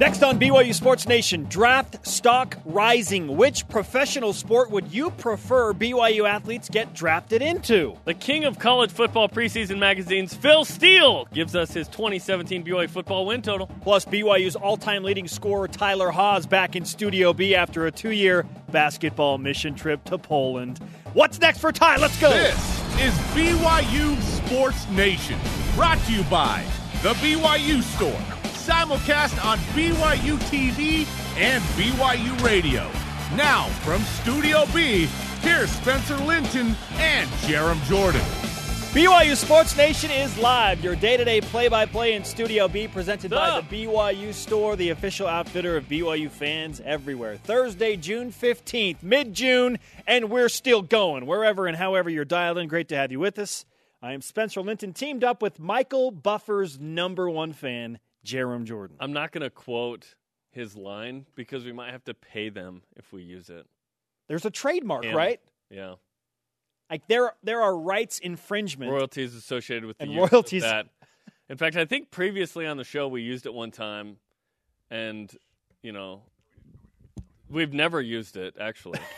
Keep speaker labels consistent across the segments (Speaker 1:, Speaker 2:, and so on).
Speaker 1: Next on BYU Sports Nation, draft stock rising. Which professional sport would you prefer BYU athletes get drafted into?
Speaker 2: The king of college football preseason magazines, Phil Steele, gives us his 2017 BYU football win total.
Speaker 1: Plus, BYU's all time leading scorer, Tyler Haws, back in Studio B after a two year basketball mission trip to Poland. What's next for Ty? Let's go.
Speaker 3: This is BYU Sports Nation, brought to you by The BYU Store simulcast on BYU TV and BYU Radio. Now, from Studio B, here's Spencer Linton and Jarom Jordan.
Speaker 1: BYU Sports Nation is live, your day to day play by play in Studio B, presented by the BYU Store, the official outfitter of BYU fans everywhere. Thursday, June 15th, mid June, and we're still going. Wherever and however you're dialed in, great to have you with us. I am Spencer Linton, teamed up with Michael Buffer's number one fan, Jarom Jordan.
Speaker 2: I'm not going to quote his line because we might have to pay them if we use it.
Speaker 1: There's a trademark,
Speaker 2: And-
Speaker 1: right?
Speaker 2: Yeah.
Speaker 1: Like there, there are rights infringement.
Speaker 2: Royalties associated with the
Speaker 1: And
Speaker 2: use of
Speaker 1: royalties-
Speaker 2: that. In fact, I think previously on the show we used it one time, and you know, we've never used it actually.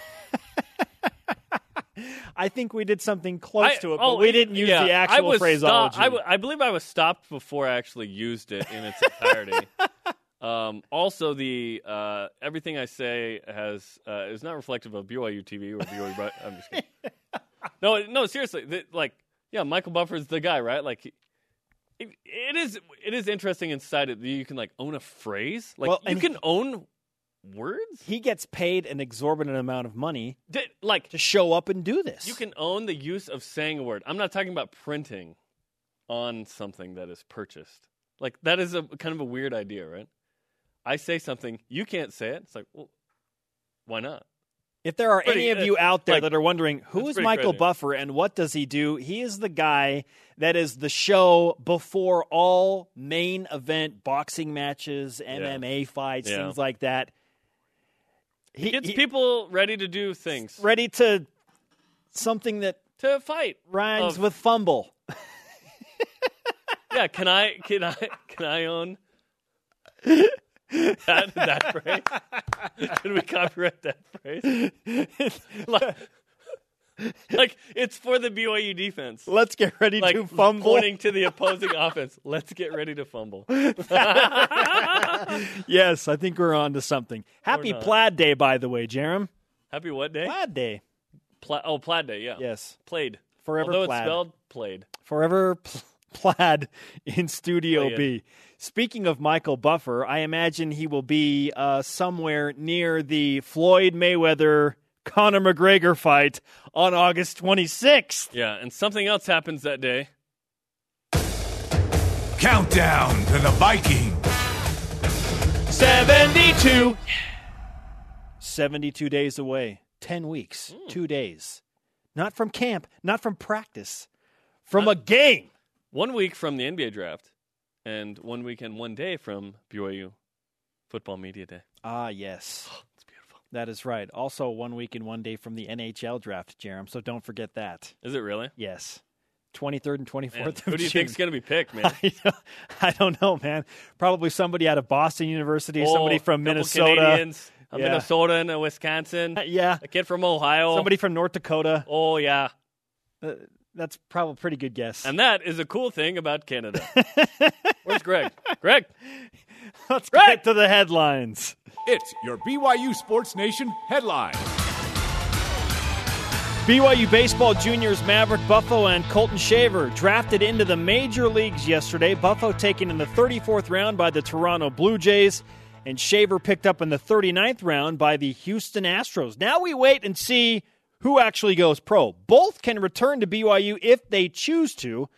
Speaker 1: I think we did something close
Speaker 2: I-
Speaker 1: to it,
Speaker 2: oh,
Speaker 1: but we didn't use
Speaker 2: yeah,
Speaker 1: the
Speaker 2: I
Speaker 1: actual
Speaker 2: was
Speaker 1: phraseology.
Speaker 2: stopped- I, w- I believe I was stopped before I actually used it in its entirety. um, also, the uh, everything I say has uh, is not reflective of BYU TV or BYU. But I'm just kidding. no, no, seriously. The, like, yeah, Michael Buffer's the guy, right? Like, he- it, it is it is interesting inside it that you can like own a phrase. Like,
Speaker 1: Well,
Speaker 2: you can own words.
Speaker 1: he gets paid an exorbitant amount of money
Speaker 2: Di- like,
Speaker 1: to show up and do this.
Speaker 2: You can own the use of saying a word. I'm not talking about printing on something that is purchased. Like that is a kind of a weird idea, right? I say something, you can't say it. It's like, well, why not?
Speaker 1: If there are
Speaker 2: Pretty-
Speaker 1: any of you out there
Speaker 2: like,
Speaker 1: that are wondering who is Michael
Speaker 2: crazy.
Speaker 1: Buffer and what does he do, he is the guy that is the show before all main event boxing matches, MMA fights,
Speaker 2: Yeah.
Speaker 1: things like that. He
Speaker 2: Gets
Speaker 1: he-
Speaker 2: people ready to do things
Speaker 1: ready to something that
Speaker 2: to fight.
Speaker 1: rhymes
Speaker 2: Of-
Speaker 1: with fumble.
Speaker 2: Yeah, can I can I can I own that that phrase? Can we copyright that phrase? like, like it's for the BYU defense.
Speaker 1: Let's get ready
Speaker 2: like
Speaker 1: to fumble.
Speaker 2: pointing to the opposing offense. Let's get ready to fumble.
Speaker 1: Yes, I think we're on to something. Happy. Plaid Day, by the way, Jarom.
Speaker 2: Happy what day?
Speaker 1: Plaid Day.
Speaker 2: Pla- oh, plaid day. Yeah.
Speaker 1: Yes.
Speaker 2: Played.
Speaker 1: Forever
Speaker 2: Although
Speaker 1: plaid.
Speaker 2: it's spelled played.
Speaker 1: Forever pl- plaid in Studio
Speaker 2: Play it.
Speaker 1: B. Speaking of Michael Buffer, I imagine he will be uh, somewhere near the Floyd Mayweather Conor McGregor fight on August 26th.
Speaker 2: Yeah, and something else happens that day.
Speaker 3: Countdown to the Viking.
Speaker 1: 72. 72 days away. 10 weeks.
Speaker 2: Hmm.
Speaker 1: Two days. Not from camp, not from practice, from a game.
Speaker 2: One week from the NBA draft, and one week and one day from BYU Football Media Day.
Speaker 1: Ah, yes. That is right. Also, one week and one day from the NHL draft, Jarom. So don't forget that.
Speaker 2: Is it really?
Speaker 1: Yes. 23rd and 24th
Speaker 2: Man, who do you
Speaker 1: think
Speaker 2: is going to be picked, man?
Speaker 1: I don't, know, man. Probably somebody out of Boston University, somebody
Speaker 2: Oh,
Speaker 1: from
Speaker 2: couple
Speaker 1: Minnesota.
Speaker 2: Canadians, a
Speaker 1: Yeah.
Speaker 2: Minnesota and a Wisconsin,
Speaker 1: Yeah.
Speaker 2: a kid from Ohio.
Speaker 1: Somebody from North Dakota.
Speaker 2: Oh yeah,
Speaker 1: Uh, that's probably a pretty good guess.
Speaker 2: and that is a cool thing about Canada. Where's Greg? Greg,
Speaker 1: Let's
Speaker 2: Right.
Speaker 1: get to the headlines.
Speaker 3: It's your BYU Sports Nation headline.
Speaker 1: BYU baseball juniors Maverick Buffo and Colton Shaver drafted into the major leagues yesterday. Buffo taken in the 34th round by the Toronto Blue Jays, and Shaver picked up in the 39th round by the Houston Astros. Now we wait and see who actually goes pro. Both can return to BYU if they choose to.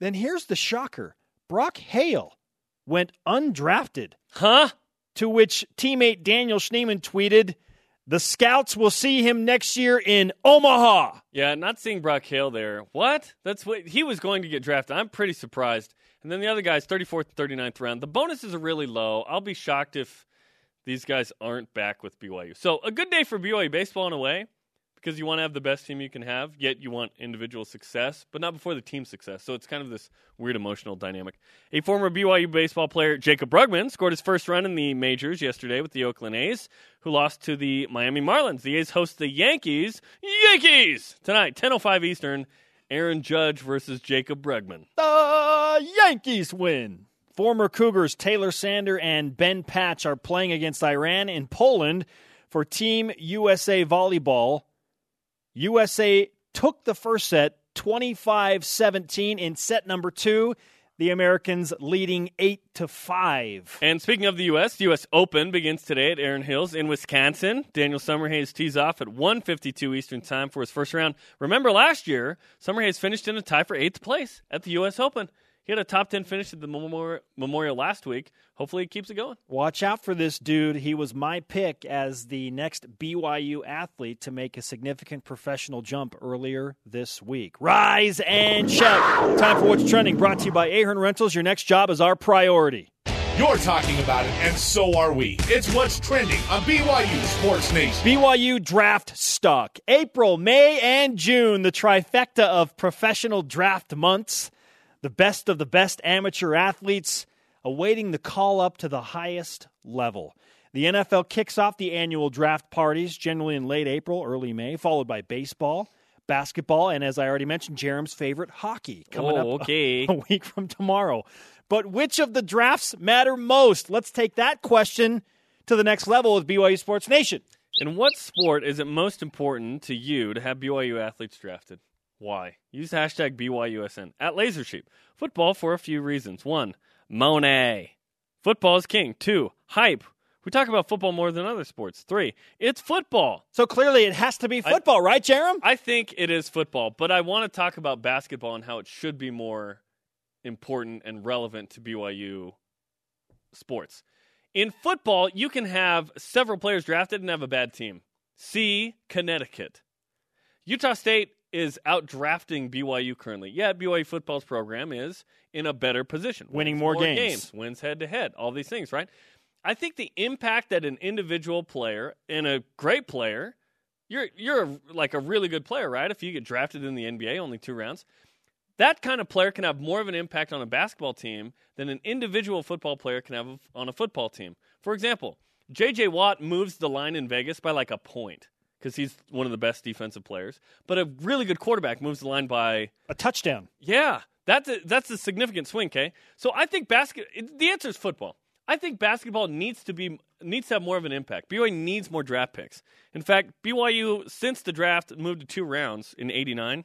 Speaker 1: Then here's the shocker Brock Hale went undrafted,
Speaker 2: huh?
Speaker 1: To which teammate Daniel Schneemann tweeted, The scouts will see him next year in Omaha.
Speaker 2: Yeah, not seeing Brock Hale there. What? That's what he was going to get drafted. I'm pretty surprised. And then the other guys, 34th, and 39th round. The bonuses are really low. I'll be shocked if these guys aren't back with BYU. So a good day for BYU baseball in a way, because you want to have the best team you can have, yet you want individual success, but not before the team success. So it's kind of this weird emotional dynamic. A former BYU baseball player, Jacob Brugman, scored his first run in the majors yesterday with the Oakland A's, who lost to the Miami Marlins. The A's host the Yankees. Yankees! Tonight, 10.05 Eastern, Aaron Judge versus Jacob Brugman.
Speaker 1: The Yankees win. Former Cougars Taylor Sander and Ben Patch are playing against Iran in Poland for Team USA Volleyball. USA took the first set 25 17 in set number two. The Americans leading 8 to 5.
Speaker 2: And speaking of the U.S., the U.S. Open begins today at Erin Hills in Wisconsin. Daniel Summerhays tees off at 1:52 Eastern Time for his first round. Remember last year, Summerhays finished in a tie for eighth place at the U.S. Open. He had a top 10 finish at the Memorial last week. Hopefully, he keeps it going.
Speaker 1: Watch out for this dude. He was my pick as the next BYU athlete to make a significant professional jump earlier this week. Rise and shout. Time for What's Trending, brought to you by Ahern Rentals. Your next job is our priority.
Speaker 3: You're talking about it, and so are we. It's what's trending on BYU Sports Nation.
Speaker 1: BYU draft stock. April, May, and June, the trifecta of professional draft months the best of the best amateur athletes awaiting the call up to the highest level. The NFL kicks off the annual draft parties generally in late April, early May, followed by baseball, basketball, and as I already mentioned, Jarom's favorite hockey coming
Speaker 2: oh,
Speaker 1: up
Speaker 2: okay.
Speaker 1: a week from tomorrow. But which of the drafts matter most? Let's take that question to the next level with BYU Sports Nation.
Speaker 2: In what sport is it most important to you to have BYU athletes drafted? Why? Use hashtag BYUSN at LaserSheep. Football for a few reasons. One, Monet. Football is king. Two, hype. We talk about football more than other sports. Three, it's football.
Speaker 1: So clearly it has to be football, I, right, Jarom?
Speaker 2: I think it is football, but I want to talk about basketball and how it should be more important and relevant to BYU sports. In football, you can have several players drafted and have a bad team. See Connecticut. Utah State is outdrafting BYU currently. Yeah, BYU football's program is in a better position,
Speaker 1: winning more,
Speaker 2: more
Speaker 1: games.
Speaker 2: games, wins head to head, all these things, right? I think the impact that an individual player and a great player, you're you're like a really good player, right? If you get drafted in the NBA, only two rounds, that kind of player can have more of an impact on a basketball team than an individual football player can have on a football team. For example, J.J. Watt moves the line in Vegas by like a point because he's one of the best defensive players. But a really good quarterback moves the line by
Speaker 1: a touchdown.
Speaker 2: Yeah, that's a, that's a significant swing. Okay, so I think basket. The answer is football. I think basketball needs to be needs to have more of an impact. BYU needs more draft picks. In fact, BYU since the draft moved to two rounds in '89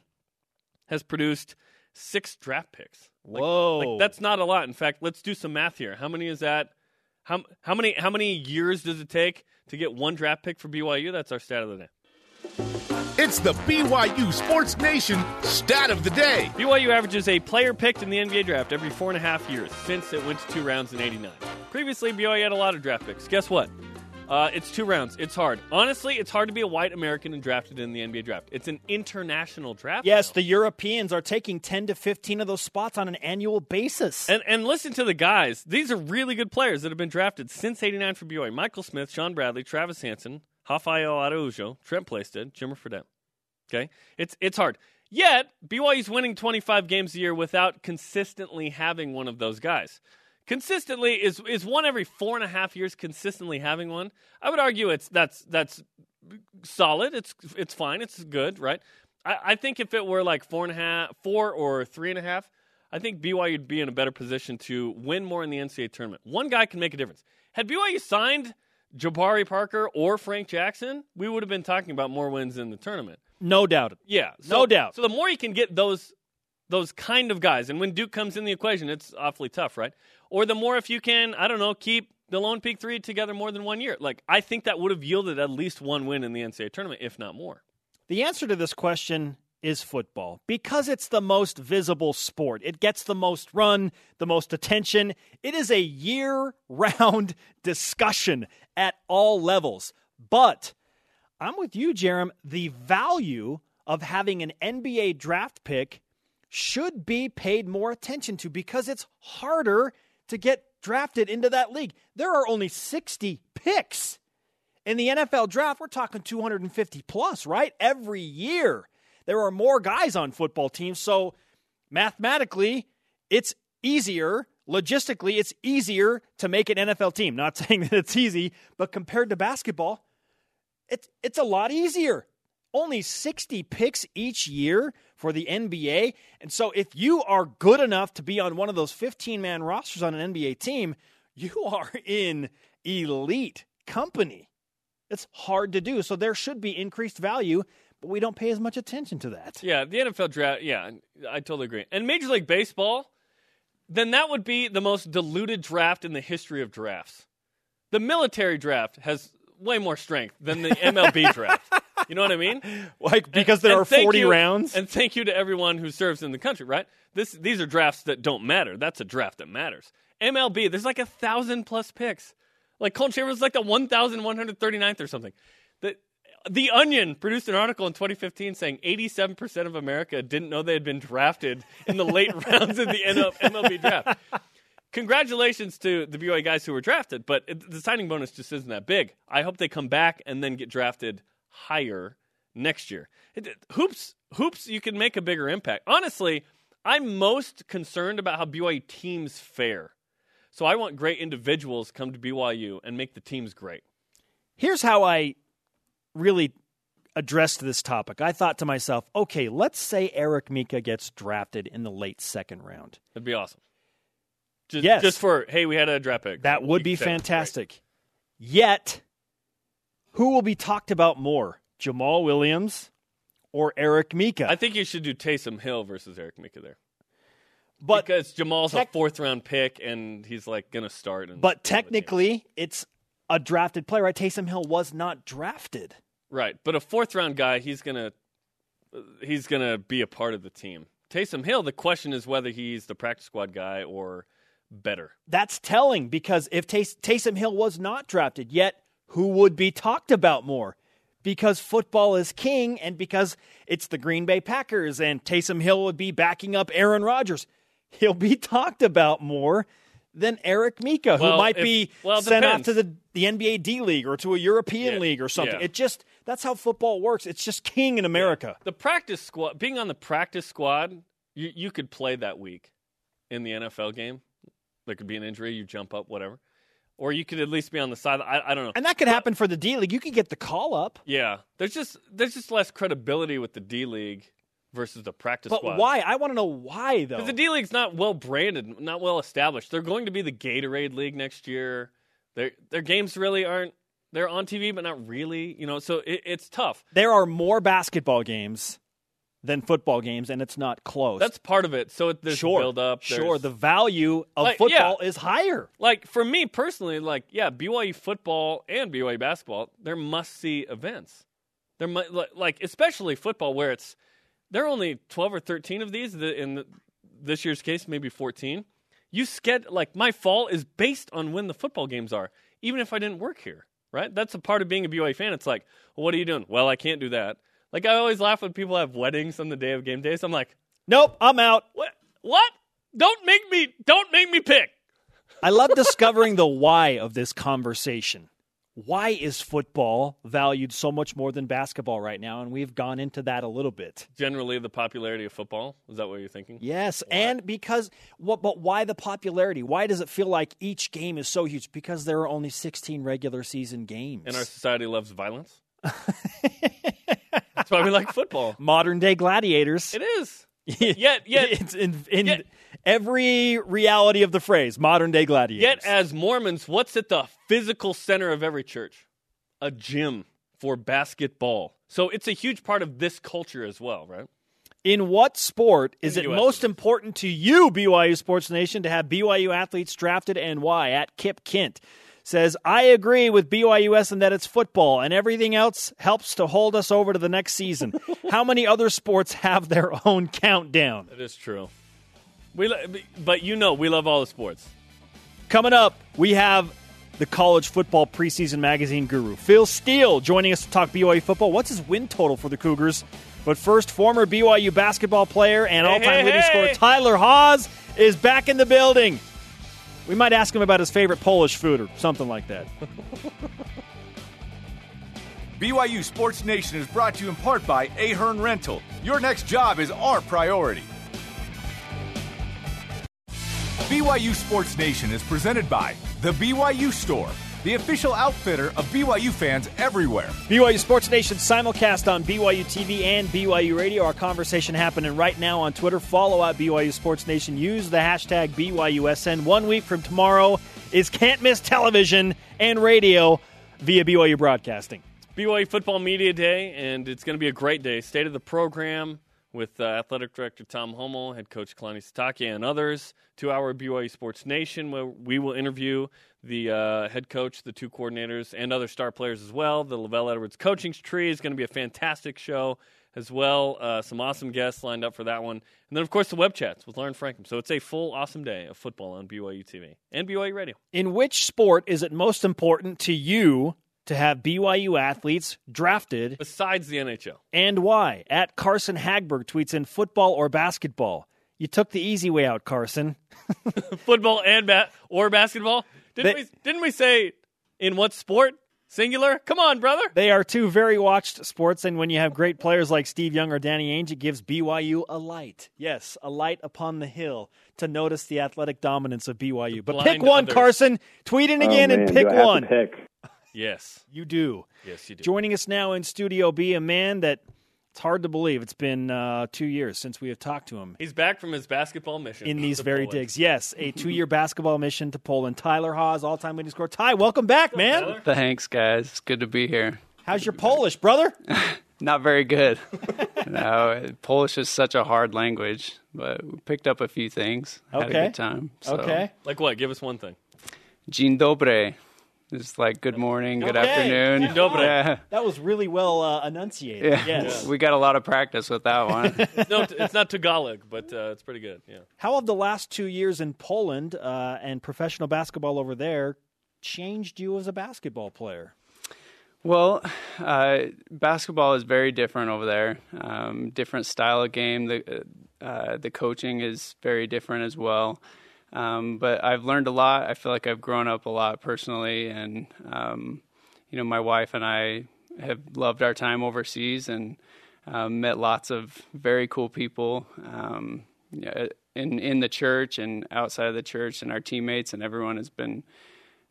Speaker 2: has produced six draft picks.
Speaker 1: Like, Whoa,
Speaker 2: like that's not a lot. In fact, let's do some math here. How many is that? How how many how many years does it take to get one draft pick for BYU. That's our stat of the day.
Speaker 3: It's the BYU Sports Nation stat of the day.
Speaker 2: BYU averages a player picked in the NBA draft every four and a half years since it went to two rounds in 89. Previously, BYU had a lot of draft picks. Guess what? Uh, it's two rounds. It's hard. Honestly, it's hard to be a white American and drafted in the NBA draft. It's an international draft.
Speaker 1: Yes,
Speaker 2: now.
Speaker 1: the Europeans are taking 10 to 15 of those spots on an annual basis.
Speaker 2: And, and listen to the guys. These are really good players that have been drafted since 89 for BYU. Michael Smith, Shawn Bradley, Travis Hansen, Rafael Araujo, Trent Plaisted, Jimmer Fredette. Okay? It's, it's hard. Yet, BYU's winning 25 games a year without consistently having one of those guys consistently is is one every four and a half years consistently having one. I would argue it's that's that's solid. It's it's fine. It's good, right? I, I think if it were like four and a half, four or three and a half, I think BYU would be in a better position to win more in the NCAA tournament. One guy can make a difference. Had BYU signed Jabari Parker or Frank Jackson, we would have been talking about more wins in the tournament.
Speaker 1: No doubt.
Speaker 2: Yeah,
Speaker 1: so, no doubt.
Speaker 2: So the more you can get those those kind of guys, and when Duke comes in the equation, it's awfully tough, right? or the more if you can, I don't know, keep the Lone Peak three together more than one year. Like I think that would have yielded at least one win in the NCAA tournament, if not more.
Speaker 1: The answer to this question is football because it's the most visible sport. It gets the most run, the most attention. It is a year round discussion at all levels. But I'm with you, Jarom. The value of having an NBA draft pick should be paid more attention to because it's harder to get drafted into that league. There are only 60 picks. In the NFL draft, we're talking 250 plus, right? Every year. There are more guys on football teams. So mathematically, it's easier. Logistically, it's easier to make an NFL team. Not saying that it's easy, but compared to basketball, it's, it's a lot easier. Only 60 picks each year for the NBA. And so if you are good enough to be on one of those 15 man rosters on an NBA team, you are in elite company. It's hard to do. So there should be increased value, but we don't pay as much attention to that.
Speaker 2: Yeah, the NFL draft. Yeah, I totally agree. And Major League Baseball, then that would be the most diluted draft in the history of drafts. The military draft has way more strength than the MLB draft. You know what I mean?
Speaker 1: Like because
Speaker 2: And-
Speaker 1: there
Speaker 2: and
Speaker 1: are 40
Speaker 2: you-
Speaker 1: rounds.
Speaker 2: And thank you to everyone who serves in the country, right? This these are drafts that don't matter. That's a draft that matters. MLB, there's like a thousand plus picks. Like Colton Shaver was like the one thousand one hundred thirty ninth or something. The the Onion produced an article in 2015 saying 87% of America didn't know they had been drafted in the late rounds of the MLB draft. Congratulations to the BYU guys who were drafted, but the signing bonus just isn't that big. I hope they come back and then get drafted higher next year. Hoops, hoops, you can make a bigger impact. Honestly, I'm most concerned about how BYU teams fare. So I want great individuals come to BYU and make the teams great.
Speaker 1: Here's how I really addressed this topic. I thought to myself, okay, let's say Eric Mika gets drafted in the late second round.
Speaker 2: That'd be awesome. Just,
Speaker 1: Yes.
Speaker 2: just for hey, we had a draft pick.
Speaker 1: That would be fantastic. Yet, who will be talked about more, Jamaal Williams or Eric Mika?
Speaker 2: I think you should do Taysom Hill versus Eric Mika there.
Speaker 1: but
Speaker 2: because Jamaal's
Speaker 1: tech-
Speaker 2: a fourth round pick and he's like gonna start. And
Speaker 1: but technically, it's a drafted player. Right? Taysom Hill was not drafted.
Speaker 2: right. But a fourth round guy, he's gonna he's gonna be a part of the team. Taysom Hill. The question is whether he's the practice squad guy or better.
Speaker 1: That's telling because if Tays- Taysom Hill was not drafted, yet who would be talked about more? Because football is king and because it's the Green Bay Packers and Taysom Hill would be backing up Aaron Rodgers. He'll be talked about more than Eric Mika, who
Speaker 2: Well,
Speaker 1: might
Speaker 2: if-
Speaker 1: be
Speaker 2: well,
Speaker 1: sent off to the, the NBA D League or to a European
Speaker 2: Yeah,
Speaker 1: league or something.
Speaker 2: yeah.
Speaker 1: It just that's how football works. It's just king in America.
Speaker 2: The practice squad, being on the practice squad, you you could play that week in the NFL game. There could be an injury, you jump up, whatever, or you could at least be on the side. I, I don't know.
Speaker 1: And that could happen for the D League. You could get the call up.
Speaker 2: Yeah, there's just there's just less credibility with the D League versus the practice
Speaker 1: But
Speaker 2: squad.
Speaker 1: why? I want to know why though.
Speaker 2: Because the D League's not well branded, not well established. They're going to be the Gatorade League next year. Their their games really aren't. They're on TV, but not really. You know, so it, it's tough.
Speaker 1: there are more basketball games than football games, and it's not close.
Speaker 2: That's part of it. So there's
Speaker 1: sure.
Speaker 2: build up.
Speaker 1: Sure, the value of
Speaker 2: Like,
Speaker 1: football is higher.
Speaker 2: like for me personally, like yeah, BYU football and BYU basketball, they're must see events. They're mu- like, like especially football where it's there are only twelve or thirteen of these. In the, this year's case, maybe fourteen. You sked like my fall is based on when the football games are, even if I didn't work here. Right? That's a part of being a BYU fan. It's like, well, what are you doing? Well, I can't do that. Like I always laugh when people have weddings on the day of game days. I'm like,
Speaker 1: Nope, I'm out.
Speaker 2: what? What? Don't make me! Don't make me pick.
Speaker 1: I love discovering the why of this conversation. Why is football valued so much more than basketball right now? And we've gone into that a little bit.
Speaker 2: Generally, the popularity of football is that what you're thinking?
Speaker 1: Yes, and because what? But why the popularity? Why does it feel like each game is so huge? Because there are only 16 regular season games.
Speaker 2: And our society loves violence. That's why we like football.
Speaker 1: modern day gladiators.
Speaker 2: It is. Yet, yet,
Speaker 1: it's in, in
Speaker 2: yet-
Speaker 1: every reality of the phrase, modern day gladiators.
Speaker 2: yet, as Mormons, what's at the physical center of every church? A gym for basketball. So it's a huge part of this culture as well, right?
Speaker 1: in what sport is it
Speaker 2: US
Speaker 1: most important to you, BYU Sports Nation, to have BYU athletes drafted and why? At Kip Kint says, I agree with BYUS in that it's football and everything else helps to hold us over to the next season. How many other sports have their own countdown?
Speaker 2: That is true. We, lo- but you know, we love all the sports.
Speaker 1: Coming up, we have the college football preseason magazine guru, Phil Steele, joining us to talk BYU football. What's his win total for the Cougars? But first, former BYU basketball player and all time
Speaker 2: hey,
Speaker 1: leading
Speaker 2: hey.
Speaker 1: scorer Tyler Haws is back in the building. We might ask him about his favorite Polish food or something like that.
Speaker 4: BYU Sports Nation is brought to you in part by Ahern Rental. Your next job is our priority. BYU Sports Nation is presented by The BYU Store, the official outfitter of BYU fans everywhere.
Speaker 1: BYU Sports Nation simulcast on BYU TV and BYU Radio. Our conversation happening right now on Twitter. Follow at BYU Sports Nation. Use the hashtag BYUSN. One week from tomorrow is Can't Miss Television and Radio via BYU Broadcasting.
Speaker 2: BYU Football Media Day, and it's going to be a great day. State of the program with uh, Athletic Director Tom Holmoe, Head Coach Kalani Sitake, and others. Two hour BYU Sports Nation, where we will interview the uh, head coach, the two coordinators, and other star players as well. The LaVell Edwards coaching tree is going to be a fantastic show as well. Uh, some awesome guests lined up for that one. And then, of course, the web chats with Lauren Frankham. So it's a full, awesome day of football on BYU TV and BYU Radio.
Speaker 1: In which sport is it most important to you to have BYU athletes drafted
Speaker 2: besides the NHL.
Speaker 1: And why? At Carson Hagberg tweets in football or basketball. You took the easy way out, Carson.
Speaker 2: football and bat or basketball? Didn't they, we didn't we say in what sport? Singular? Come on, brother.
Speaker 1: They are two very watched sports, and when you have great players like Steve Young or Danny Ainge, it gives BYU a light. Yes, a light upon the hill to notice the athletic dominance of BYU. But pick one, others. Carson. Tweet in again
Speaker 5: oh,
Speaker 1: and pick one.
Speaker 5: Pick.
Speaker 2: Yes.
Speaker 1: You do.
Speaker 2: Yes, you do.
Speaker 1: Joining us now in Studio B, a man that it's hard to believe. It's been uh, two years since we have talked to him.
Speaker 2: He's back from his basketball mission.
Speaker 1: In these very Poland. digs. Yes, a two year basketball mission to Poland. Tyler Haws, all time leading scorer. Ty, welcome back, man.
Speaker 2: Up,
Speaker 6: Thanks, guys. It's good to be here.
Speaker 1: How's your Polish, brother?
Speaker 6: Not very good. no, Polish is such a hard language, but we picked up a few things.
Speaker 1: Okay.
Speaker 6: Had a good time. So.
Speaker 1: Okay.
Speaker 2: Like what? Give us one thing.
Speaker 6: Dzień dobry. It's like good morning, good
Speaker 1: okay.
Speaker 6: afternoon.
Speaker 1: Yeah. That was really well uh, enunciated.
Speaker 6: Yeah.
Speaker 1: Yes.
Speaker 6: We got a lot of practice with that one.
Speaker 2: no, it's not Tagalog, but uh, it's pretty good. Yeah.
Speaker 1: How have the last two years in Poland uh, and professional basketball over there changed you as a basketball player?
Speaker 6: Well, uh, basketball is very different over there. Um, different style of game. The uh, the coaching is very different as well. Um, but I've learned a lot. I feel like I've grown up a lot personally, and um, you know, my wife and I have loved our time overseas and um, met lots of very cool people um, in in the church and outside of the church, and our teammates and everyone has been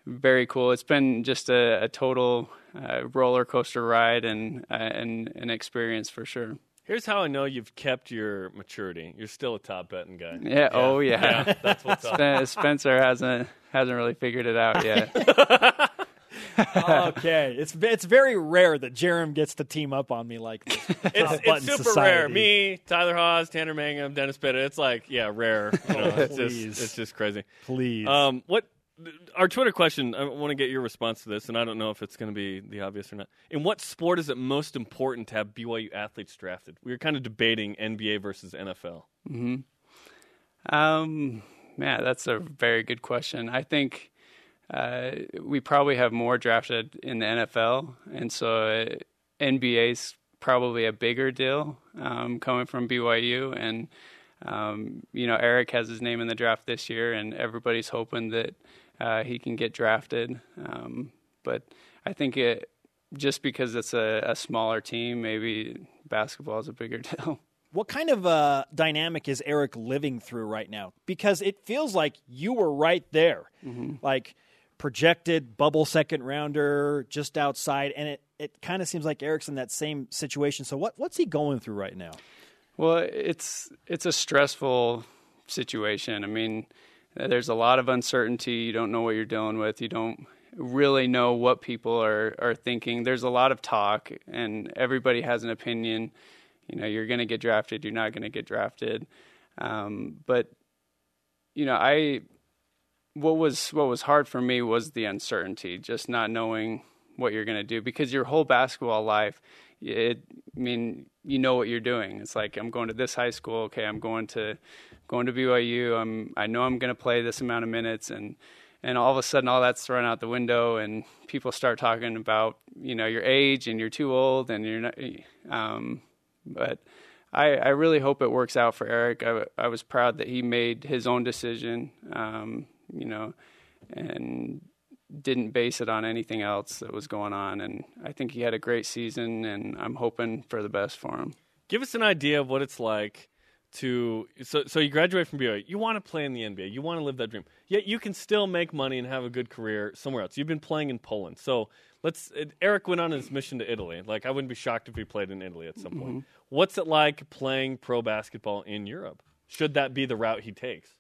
Speaker 6: very cool. It's been just a, a total uh, roller coaster ride and uh, and an experience for sure.
Speaker 2: Here's how I know you've kept your maturity. You're still a top betting guy.
Speaker 6: Yeah. yeah. Oh yeah.
Speaker 2: yeah. That's what's up.
Speaker 6: Spencer hasn't hasn't really figured it out yet.
Speaker 1: okay, it's it's very rare that Jarom gets to team up on me like this.
Speaker 2: It's, it's super
Speaker 1: society.
Speaker 2: rare. Me, Tyler Haws, Tanner Mangum, Dennis Pitta. It's like yeah, rare. You know, it's just it's just crazy.
Speaker 1: Please.
Speaker 2: Um, what our Twitter question, I want to get your response to this, and I don't know if it's going to be the obvious or not. In what sport is it most important to have BYU athletes drafted? We were kind of debating NBA versus NFL.
Speaker 6: Hmm. Um. Yeah, that's a very good question. I think uh, we probably have more drafted in the NFL, and so uh, NBA's probably a bigger deal um, coming from BYU and. Um, you know, Eric has his name in the draft this year, and everybody's hoping that uh, he can get drafted. Um, but I think it just because it's a, a, smaller team, maybe basketball is a bigger deal.
Speaker 1: What kind of uh, dynamic is Eric living through right now? Because it feels like you were right there,
Speaker 6: mm-hmm.
Speaker 1: like projected bubble second rounder just outside, and it, it kind of seems like Eric's in that same situation. So what what's he going through right now?
Speaker 6: Well, it's it's a stressful situation. I mean, there's a lot of uncertainty. You don't know what you're dealing with. You don't really know what people are, are thinking. There's a lot of talk, and everybody has an opinion. You know, you're going to get drafted, you're not going to get drafted. Um, but, you know, I what was what was hard for me was the uncertainty, just not knowing what you're going to do because your whole basketball life, it, I mean, you know what you're doing. It's like I'm going to this high school. Okay, I'm going to going to BYU. I'm I know I'm going to play this amount of minutes, and and all of a sudden all that's thrown out the window, and people start talking about you know your age and you're too old and you're not. Um, but I I really hope it works out for Eric. I I was proud that he made his own decision. Um, you know, and didn't base it on anything else that was going on. And I think he had a great season, and I'm hoping for the best for him.
Speaker 2: Give us an idea of what it's like to so so you graduate from BYU. You want to play in the NBA. You want to live that dream. Yet you can still make money and have a good career somewhere else. You've been playing in Poland. So let's Eric went on his mission to Italy. Like I wouldn't be shocked if he played in Italy at some point. Mm-hmm. What's it like playing pro basketball in Europe? Should that be the route he takes?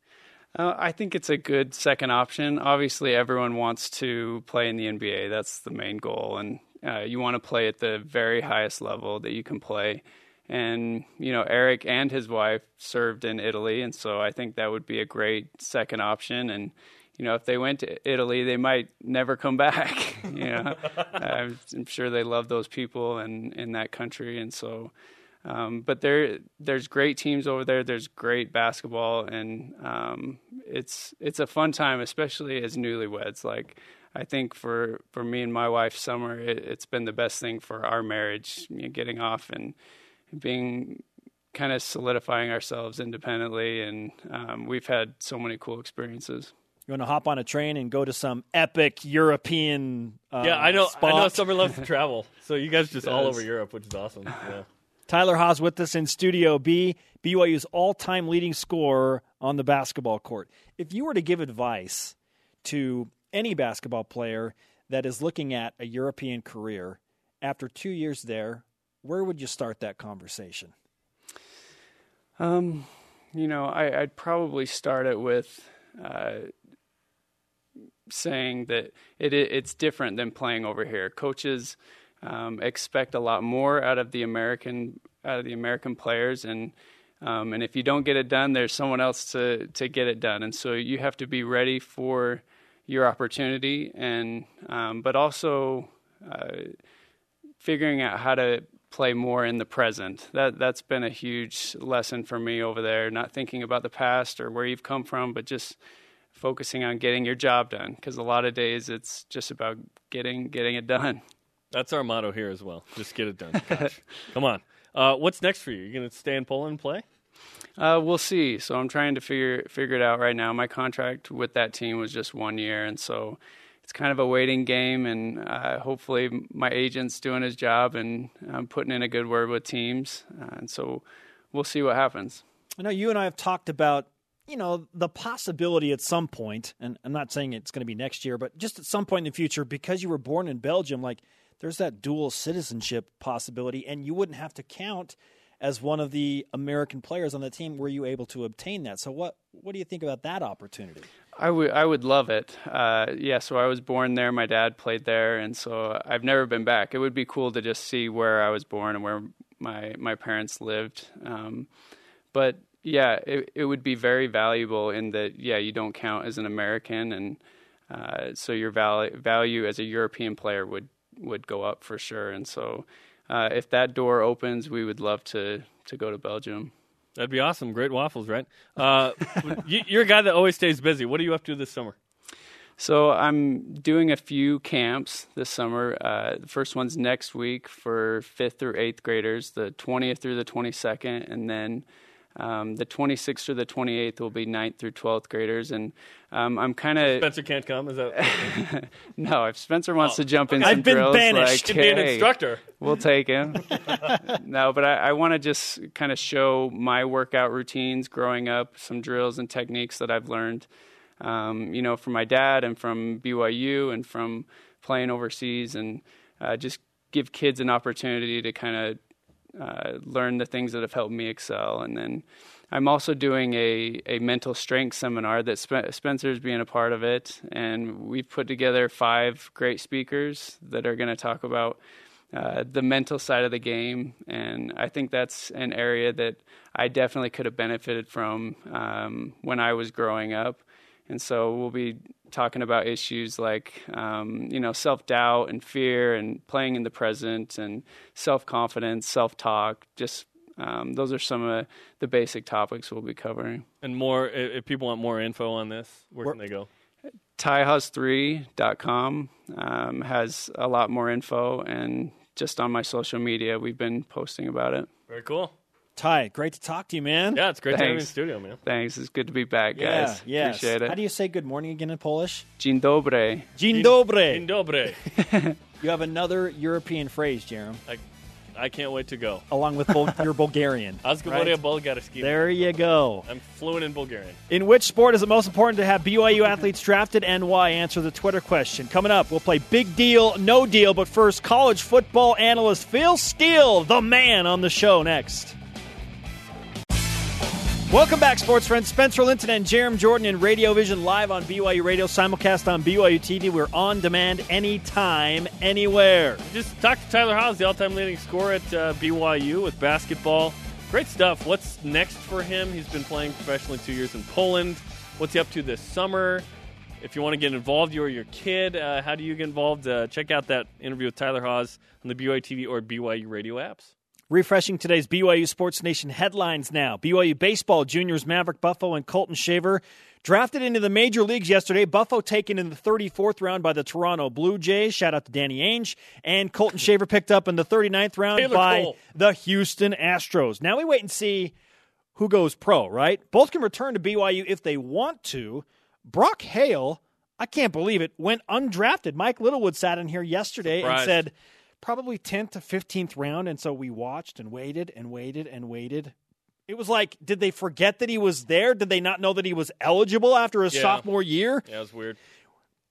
Speaker 6: Uh, I think it's a good second option. Obviously, everyone wants to play in the NBA. That's the main goal, and uh, you want to play at the very highest level that you can play. And you know, Eric and his wife served in Italy, and so I think that would be a great second option. And you know, if they went to Italy, they might never come back. you know, I'm sure they love those people and in that country, and so um, but there, there's great teams over there. There's great basketball, and um, it's it's a fun time, especially as newlyweds. Like I think for for me and my wife, summer, it, has been the best thing for our marriage. You know, getting off and being kind of solidifying ourselves independently, and um, we've had so many cool experiences.
Speaker 1: You want to hop on a train and go to some epic European? Uh,
Speaker 2: yeah, I know.
Speaker 1: Spot?
Speaker 2: I know. Summer loves to travel, so you guys just all over Europe, which is awesome. Yeah.
Speaker 1: Tyler Haws with us in Studio B, BYU's all time leading scorer on the basketball court. If you were to give advice to any basketball player that is looking at a European career after two years there, where would you start that conversation?
Speaker 6: Um, you know, I, would probably start it with uh, saying that it, it's different than playing over here. Coaches um, expect a lot more out of the American out of the American players, and um, and if you don't get it done, there's someone else to to get it done, and so you have to be ready for your opportunity, and um, but also uh, figuring out how to play more in the present. That that's been a huge lesson for me over there. Not thinking about the past or where you've come from, but just focusing on getting your job done. Because a lot of days it's just about getting getting it done.
Speaker 2: That's our motto here as well. Just get it done. Gosh. Come on. Uh, what's next for you? You going to stay in Poland and play?
Speaker 6: Uh, we'll see. So I'm trying to figure figure it out right now. My contract with that team was just one year, and so it's kind of a waiting game. And uh, hopefully, my agent's doing his job, and I'm putting in a good word with teams. Uh, and so we'll see what happens.
Speaker 1: I know you and I have talked about you know the possibility at some point, and I'm not saying it's going to be next year, but just at some point in the future, because you were born in Belgium, like there's that dual citizenship possibility, and you wouldn't have to count as one of the American players on the team. Were you able to obtain that? So what what do you think about that opportunity?
Speaker 6: I would I would love it. Uh, yeah, so I was born there. My dad played there, and so I've never been back. It would be cool to just see where I was born and where my my parents lived. Um, but yeah, it it would be very valuable in that yeah you don't count as an American, and uh, so your value value as a European player would would go up for sure. And so, uh, if that door opens, we would love to to go to Belgium.
Speaker 2: That'd be awesome. Great waffles, right? Uh, you're a guy that always stays busy. What are you up to this summer?
Speaker 6: So I'm doing a few camps this summer. Uh, the first one's next week for fifth through eighth graders, the 20th through the 22nd, and then um, the 26th or the 28th will be 9th through 12th graders, and um, I'm kind of
Speaker 2: Spencer can't come. Is that
Speaker 6: no? If Spencer wants oh. to jump in,
Speaker 1: I've been
Speaker 6: drills,
Speaker 1: banished.
Speaker 6: Like,
Speaker 2: hey, be an instructor.
Speaker 6: We'll take him. no, but I, I want to just kind of show my workout routines growing up, some drills and techniques that I've learned, um, you know, from my dad and from BYU and from playing overseas, and uh, just give kids an opportunity to kind of uh, learn the things that have helped me excel. And then I'm also doing a, a mental strength seminar that Sp- Spencer's being a part of it. And we've put together five great speakers that are going to talk about uh, the mental side of the game. And I think that's an area that I definitely could have benefited from um, when I was growing up. And so we'll be talking about issues like um, you know self doubt and fear and playing in the present and self confidence, self talk. Just um, those are some of the basic topics we'll be covering.
Speaker 2: And more, if people want more info on this, where, where can they go?
Speaker 6: tyhaws3.com um, has a lot more info, and just on my social media, we've been posting about it.
Speaker 2: Very cool.
Speaker 1: Ty, great to talk to you, man.
Speaker 2: Yeah, it's great to have you in the
Speaker 6: Thanks.
Speaker 2: studio, man.
Speaker 6: Thanks. It's good to be back,
Speaker 1: yeah,
Speaker 6: guys.
Speaker 1: yes.
Speaker 6: Appreciate it.
Speaker 1: How do you say good morning again in Polish?
Speaker 6: Dzień dobry.
Speaker 1: Dzień dobry.
Speaker 2: Dzień dobry.
Speaker 1: You have another European phrase, Jarom,
Speaker 2: I, I can't wait to go.
Speaker 1: along with Bul- your Bulgarian.
Speaker 2: Azgovoria
Speaker 1: right?
Speaker 2: Bulgarski.
Speaker 1: There you go.
Speaker 2: I'm fluent in Bulgarian.
Speaker 1: In which sport is it most important to have BYU athletes drafted and why? Answer the Twitter question. Coming up, we'll play Big Deal, No Deal, but first, college football analyst Phil Steele, the man on the show next. Welcome back, sports friends. Spencer Linton and Jarom Jordan in Radio Vision live on BYU Radio, simulcast on BYU TV. We're on demand anytime, anywhere.
Speaker 2: Just talk to Tyler Haws, the all-time leading scorer at uh, BYU with basketball. Great stuff. What's next for him? He's been playing professionally two years in Poland. What's he up to this summer? If you want to get involved, you or your kid, uh, how do you get involved? Uh, check out that interview with Tyler Haws on the BYU TV or BYU radio apps.
Speaker 1: Refreshing today's BYU Sports Nation headlines now. BYU baseball juniors Maverick Buffo and Colton Shaver drafted into the major leagues yesterday. Buffo taken in the 34th round by the Toronto Blue Jays. Shout out to Danny Ainge. And Colton Shaver picked up in the 39th round
Speaker 2: Taylor
Speaker 1: by
Speaker 2: Cole.
Speaker 1: the Houston Astros. Now we wait and see who goes pro, right? Both can return to BYU if they want to. Brock Hale, I can't believe it, went undrafted. Mike Littlewood sat in here yesterday and said probably 10th to 15th round. And so we watched and waited and waited and waited. It was like, did they forget that he was there? Did they not know that he was eligible after his
Speaker 2: Yeah.
Speaker 1: sophomore year?
Speaker 2: Yeah, it was weird.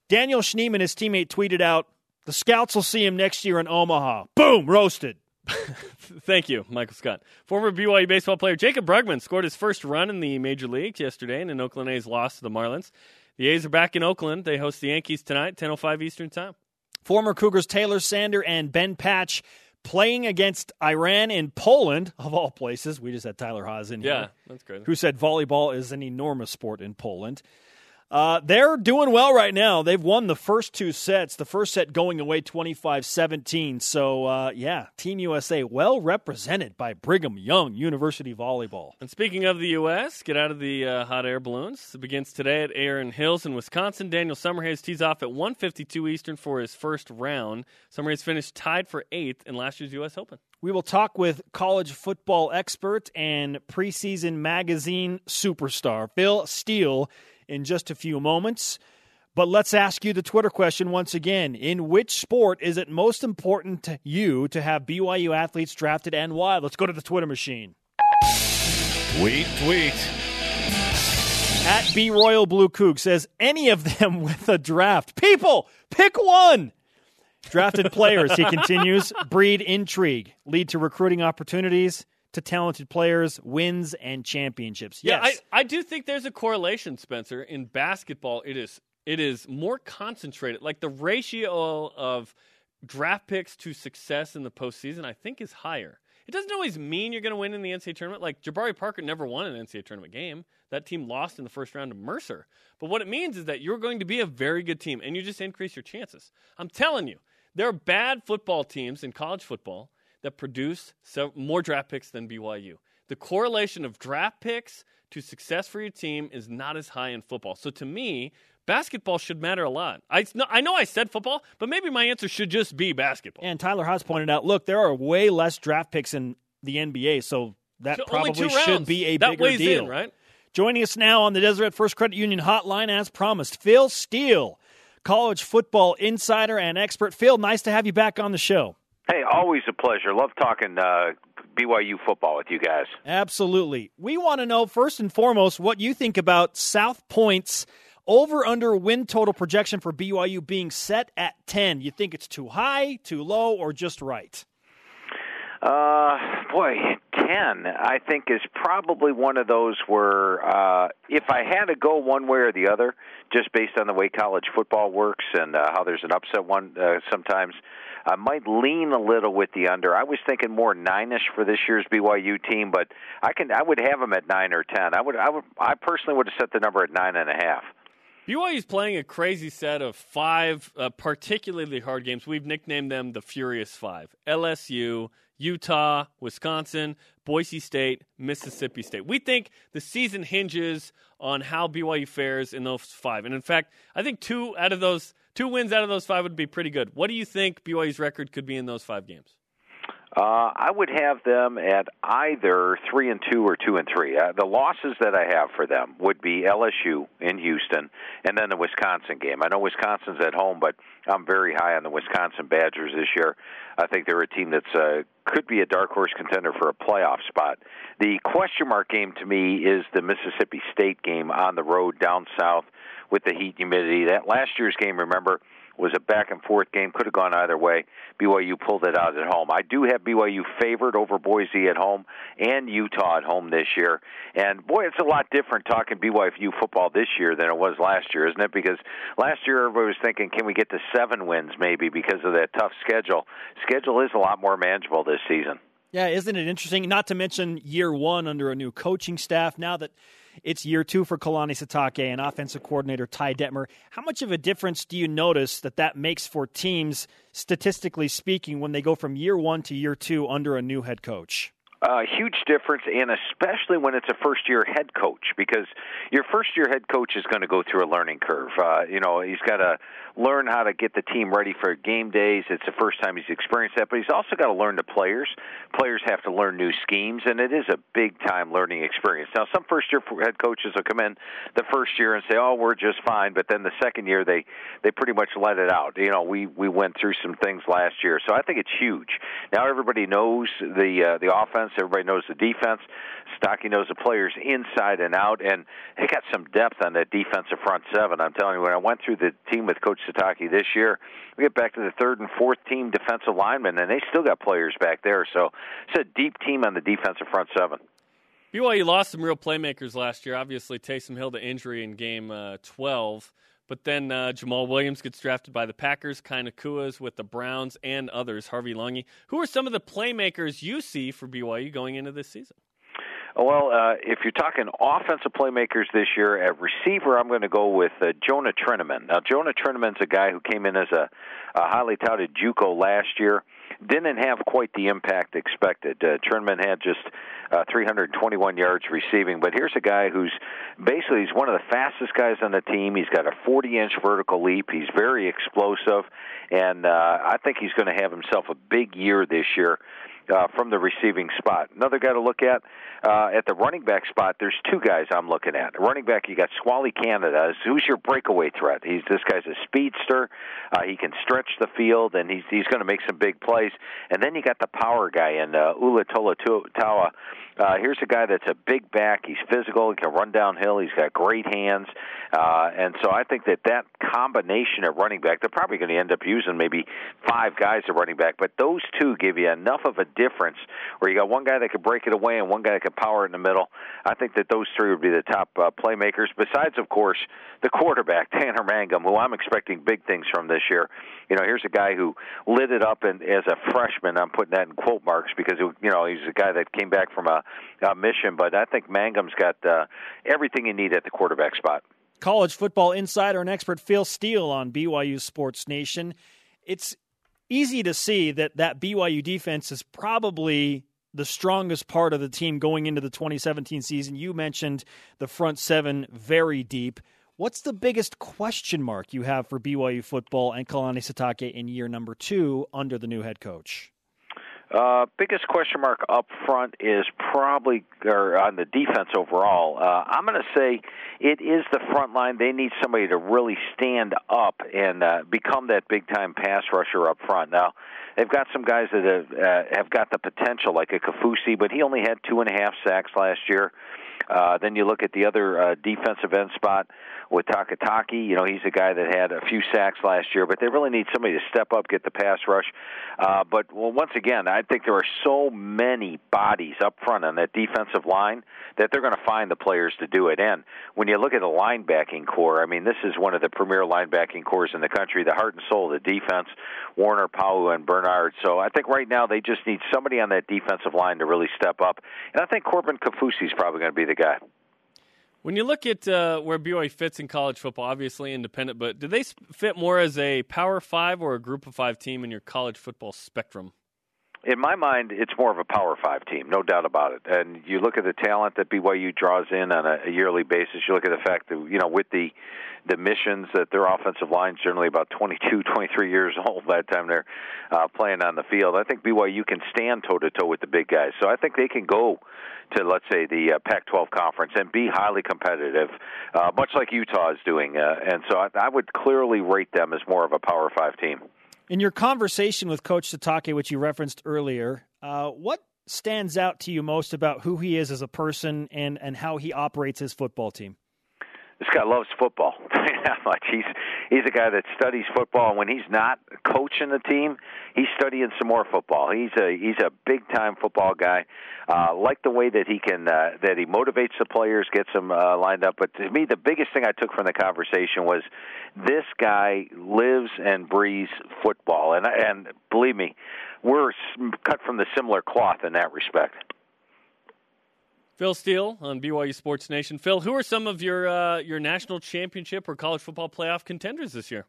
Speaker 1: Daniel Schneemann, and his teammate, tweeted out, the scouts will see him next year in Omaha. Boom, roasted.
Speaker 2: Thank you, Michael Scott. Former BYU baseball player Jacob Brugman scored his first run in the major leagues yesterday in an Oakland A's loss to the Marlins. The A's are back in Oakland. They host the Yankees tonight, 10.05 Eastern Time.
Speaker 1: Former Cougars Taylor Sander and Ben Patch playing against Iran in Poland, of all places. We just had Tyler Haws in
Speaker 2: Yeah,
Speaker 1: here,
Speaker 2: that's great.
Speaker 1: who said volleyball is an enormous sport in Poland. Uh, they're doing well right now. They've won the first two sets, the first set going away 25 17. So, uh, yeah, Team USA well represented by Brigham Young University Volleyball.
Speaker 2: And speaking of the U.S., get out of the uh, hot air balloons. It begins today at Erin Hills in Wisconsin. Daniel Summerhays tees off at 152 Eastern for his first round. Summerhays finished tied for eighth in last year's U.S. Open.
Speaker 1: We will talk with college football expert and preseason magazine superstar Phil Steele in just a few moments. But let's ask you the Twitter question once again. In which sport is it most important to you to have BYU athletes drafted and why? Let's go to the Twitter machine.
Speaker 3: Tweet, tweet.
Speaker 1: At B Royal Blue Coug says any of them with a draft. People, pick one. Drafted players, he continues, breed intrigue, lead to recruiting opportunities, to talented players, wins, and championships. Yes.
Speaker 2: Yeah, I, I do think there's a correlation, Spencer. In basketball, it is it is more concentrated. Like the ratio of draft picks to success in the postseason, I think is higher. It doesn't always mean you're going to win in the NCAA tournament. Like Jabari Parker never won an NCAA tournament game. That team lost in the first round to Mercer. But what it means is that you're going to be a very good team, and you just increase your chances. I'm telling you, there are bad football teams in college football that produce more draft picks than BYU. The correlation of draft picks to success for your team is not as high in football. So to me, basketball should matter a lot. I, I know I said football, but maybe my answer should just be basketball.
Speaker 1: and Tyler Haws pointed out, look, there are way less draft picks in the NBA, so that
Speaker 2: So
Speaker 1: probably should be a
Speaker 2: that
Speaker 1: bigger deal.
Speaker 2: in, right?
Speaker 1: Joining us now on the Deseret First Credit Union hotline, as promised, Phil Steele, college football insider and expert. Phil, nice to have you back on the show.
Speaker 5: Hey, always a pleasure. Love talking uh, BYU football with you guys.
Speaker 1: Absolutely. We want to know first and foremost what you think about South Point's over under win total projection for BYU being set at 10. You think it's too high, too low, or just right?
Speaker 5: Uh, boy, ten. I think is probably one of those where uh, if I had to go one way or the other, just based on the way college football works and uh, how there's an upset one uh, sometimes, I might lean a little with the under. I was thinking more nine-ish for this year's BYU team, but I can I would have them at nine or ten. I would I would I personally would have set the number at nine and a half.
Speaker 2: BYU's playing a crazy set of five uh, particularly hard games. We've nicknamed them the Furious Five LSU, Utah, Wisconsin, Boise State, Mississippi State. We think the season hinges on how BYU fares in those five. And in fact, I think two out of those two wins out of those five would be pretty good. What do you think BYU's record could be in those five games?
Speaker 5: Uh, I would have them at either three and two or two and three. Uh, the losses that I have for them would be LSU in Houston, and then the Wisconsin game. I know Wisconsin's at home, but I'm very high on the Wisconsin Badgers this year. I think they're a team that's uh, could be a dark horse contender for a playoff spot. The question mark game to me is the Mississippi State game on the road down south with the heat and humidity. That last year's game, remember was a back and forth game. Could have gone either way. BYU pulled it out at home. I do have BYU favored over Boise at home and Utah at home this year. And boy, it's a lot different talking BYU football this year than it was last year, isn't it? Because last year everybody was thinking, can we get to seven wins maybe because of that tough schedule? Schedule is a lot more manageable this season.
Speaker 1: Yeah, isn't it interesting? Not to mention year one under a new coaching staff. Now that it's year two for Kalani Sitake and offensive coordinator Ty Detmer. How much of a difference do you notice that that makes for teams, statistically speaking, when they go from year one to year two under a new head coach?
Speaker 5: A huge difference, and especially when it's a first year head coach, because your first year head coach is going to go through a learning curve. Uh, you know, he's got to learn how to get the team ready for game days. It's the first time he's experienced that, but he's also got to learn the players. Players have to learn new schemes, and it is a big time learning experience. Now, some first year head coaches will come in the first year and say, "Oh, we're just fine," but then the second year they they pretty much let it out. You know, we we went through some things last year, so I think it's huge. Now everybody knows the uh, the offense, everybody knows the defense. Stocky knows the players inside and out, and they got some depth on that defensive front seven. I'm telling you, when I went through the team with Coach Sitake this year, we get back to the third and fourth team defensive linemen, and they still got players back there. So it's a deep team on the defensive front seven.
Speaker 2: BYU lost some real playmakers last year. Obviously, Taysom Hill to injury in game uh, 12. But then uh, Jamaal Williams gets drafted by the Packers, Kai Nacua's with the Browns, and others, Harvey Langi. Who are some of the playmakers you see for BYU going into this season?
Speaker 5: Well, uh, if you're talking offensive playmakers this year at receiver, I'm going to go with uh, Jonah Trinnaman. Now, Jonah Trinnaman's a guy who came in as a, a highly touted JUCO last year. Didn't have quite the impact expected. Uh, Trinnaman had just uh, 321 yards receiving, but here's a guy who's basically he's one of the fastest guys on the team. He's got a 40-inch vertical leap. He's very explosive, and uh, I think he's going to have himself a big year this year uh, from the receiving spot. Another guy to look at uh, at the running back spot. There's two guys I'm looking at. Running back, you got Squally Canada. Who's your breakaway threat? He's this guy's a speedster. Uh, he can stretch the field, and he's he's going to make some big plays. And then you got the power guy in uh, Ula Tolutau. Uh, here's a guy that's a big back. He's physical. He can run downhill. He's got great hands. Uh, and so I think that that combination of running back, they're probably going to end up using maybe five guys at running back, but those two give you enough of a difference where you got one guy that could break it away and one guy that could power it in the middle. I think that those three would be the top uh, playmakers. Besides, of course, the quarterback Tanner Mangum, who I'm expecting big things from this year. You know, here's a guy who lit it up and as a freshman. I'm putting that in quote marks because you know he's a guy that came back from a uh, mission. But I think Mangum's got uh, everything you need at the quarterback spot.
Speaker 1: College football insider and expert Phil Steele on BYU Sports Nation. It's easy to see that that BYU defense is probably the strongest part of the team going into the 2017 season. You mentioned the front seven very deep. What's the biggest question mark you have for BYU football and Kalani Sitake in year number two under the new head coach?
Speaker 5: Uh, biggest question mark up front is probably or on the defense overall. Uh, I'm going to say it is the front line. They need somebody to really stand up and uh, become that big time pass rusher up front. Now, they've got some guys that have, uh, have got the potential, like a Kaufusi, but he only had two and a half sacks last year. Then you look at the other uh, defensive end spot with Takitaki. You know, he's a guy that had a few sacks last year, but they really need somebody to step up, get the pass rush. Uh, but well, once again, I think there are so many bodies up front on that defensive line that they're going to find the players to do it. And when you look at the linebacking corps, I mean, this is one of the premier linebacking corps in the country, the heart and soul of the defense. Warner, Powell, and Bernard. So I think right now they just need somebody on that defensive line to really step up. And I think Corbin Kaufusi is probably going to be the guy.
Speaker 2: When you look at uh, where BYU fits in college football, obviously independent, but do they fit more as a Power Five or a Group of Five team in your college football spectrum?
Speaker 5: in my mind, it's more of a Power Five team, no doubt about it. And you look at the talent that BYU draws in on a, a yearly basis. You look at the fact that you know with the the missions that their offensive line's generally about 22, 23 years old by the time they're uh, playing on the field. I think BYU can stand toe to toe with the big guys, so I think they can go to let's say the uh, Pac-12 conference and be highly competitive, uh, much like Utah is doing. Uh, and so I, I would clearly rate them as more of a Power Five team.
Speaker 1: In your conversation with Coach Sitake, which you referenced earlier, uh, what stands out to you most about who he is as a person and, and how he operates his football team?
Speaker 5: This guy loves football that much. He's he's a guy that studies football, and when he's not coaching the team, he's studying some more football. He's a he's a big time football guy. Uh, like the way that he can uh, that he motivates the players, gets them uh, lined up. But to me, the biggest thing I took from the conversation was this guy lives and breathes football, and and believe me, we're cut from the similar cloth in that respect.
Speaker 2: Phil Steele on BYU Sports Nation. Phil, who are some of your uh, your national championship or college football playoff contenders this year?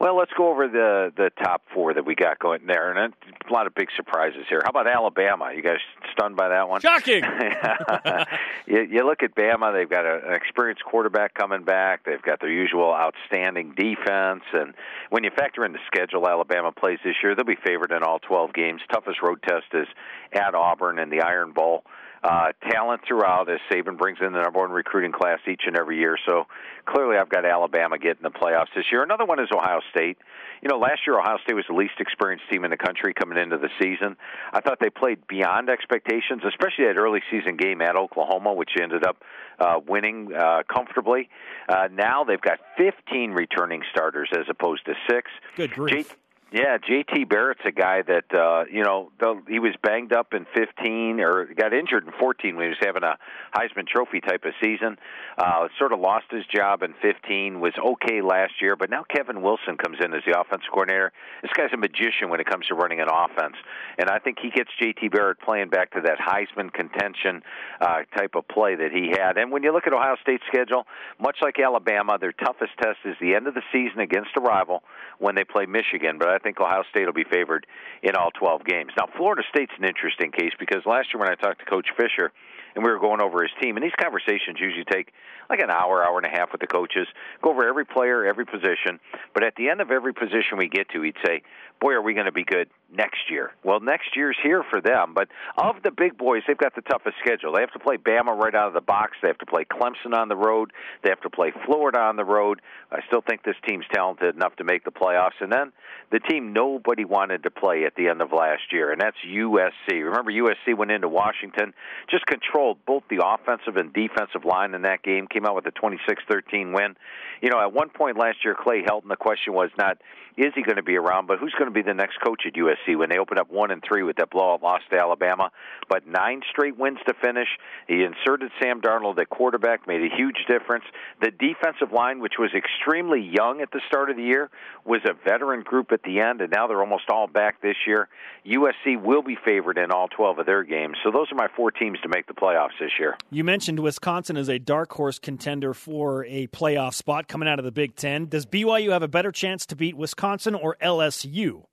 Speaker 5: Well, let's go over the the top four that we got going there, and a lot of big surprises here. How about Alabama? You guys stunned by that one?
Speaker 2: Shocking.
Speaker 5: you, you look at Bama; they've got a, an experienced quarterback coming back. They've got their usual outstanding defense, and when you factor in the schedule Alabama plays this year, they'll be favored in all 12 games. Toughest road test is at Auburn in the Iron Bowl uh, talent throughout as Saban brings in the number one recruiting class each and every year. So clearly, I've got Alabama getting the playoffs this year. Another one is Ohio State. You know, last year Ohio State was the least experienced team in the country coming into the season. I thought they played beyond expectations, especially that early season game at Oklahoma, which ended up uh, winning uh, comfortably. Uh, now they've got 15 returning starters as opposed to six.
Speaker 1: Good grief.
Speaker 5: Yeah, JT Barrett's a guy that uh, you know the, he was banged up in 15 or got injured in 14 when he was having a Heisman Trophy type of season. Uh, sort of lost his job in 15. Was okay last year, but now Kevin Wilson comes in as the offense coordinator. This guy's a magician when it comes to running an offense, and I think he gets JT Barrett playing back to that Heisman contention uh, type of play that he had. And when you look at Ohio State's schedule, much like Alabama, their toughest test is the end of the season against a rival when they play Michigan. But I think Ohio State will be favored in all 12 games. Now, Florida State's an interesting case because last year when I talked to Coach Fisher, and we were going over his team. And these conversations usually take like an hour, hour and a half with the coaches, go over every player, every position. But at the end of every position we get to, he'd say, Boy, are we going to be good next year. Well, next year's here for them. But of the big boys, they've got the toughest schedule. They have to play Bama right out of the box. They have to play Clemson on the road. They have to play Florida on the road. I still think this team's talented enough to make the playoffs. And then the team nobody wanted to play at the end of last year, and that's USC. Remember, USC went into Washington, just controlled both the offensive and defensive line in that game, came out with a 26 13 win. You know, at one point last year, Clay Helton, the question was not, is he going to be around, but who's going to be the next coach at USC when they open up one and three with that blowout loss to Alabama? But nine straight wins to finish. He inserted Sam Darnold at quarterback, made a huge difference. The defensive line, which was extremely young at the start of the year, was a veteran group at the end, and now they're almost all back this year. USC will be favored in all 12 of their games. So those are my four teams to make the playoffs this year.
Speaker 1: You mentioned Wisconsin as a dark horse contender for a playoff spot coming out of the Big Ten. Does BYU have a better chance to beat Wisconsin or LSU?